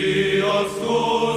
Dios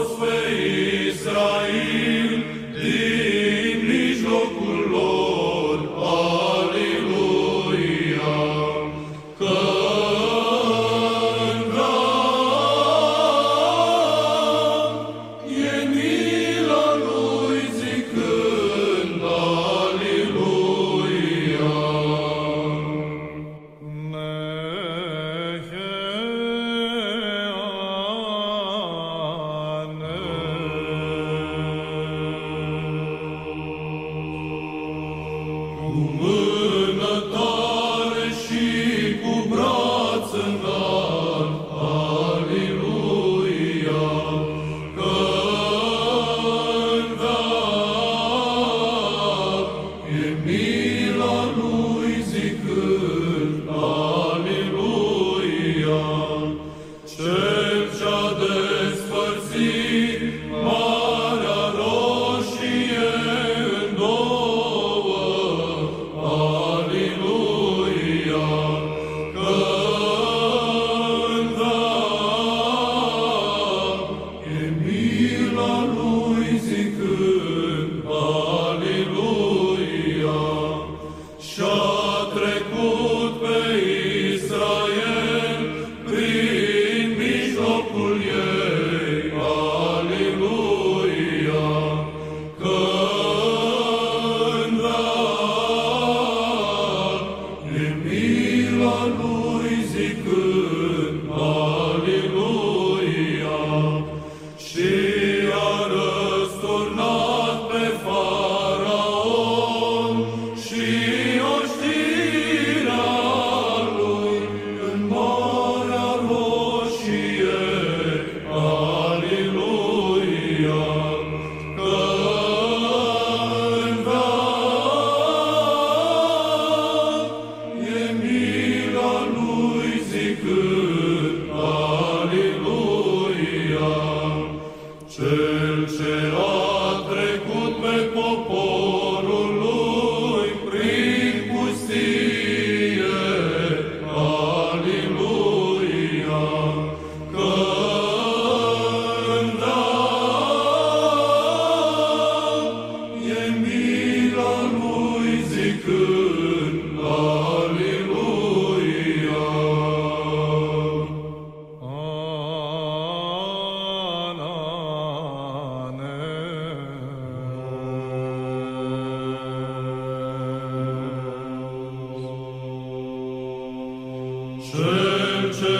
Sfânt ce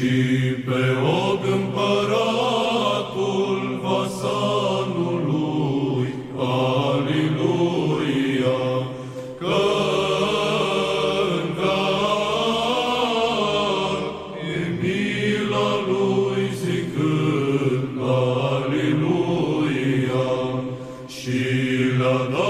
și pe Og împăratul vasanului, Aliluia, că în car e mila lui zicând, Aliluia, și la noi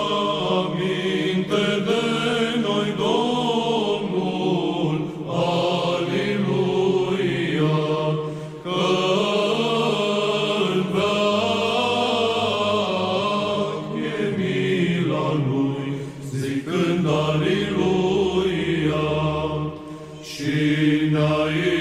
Shina'i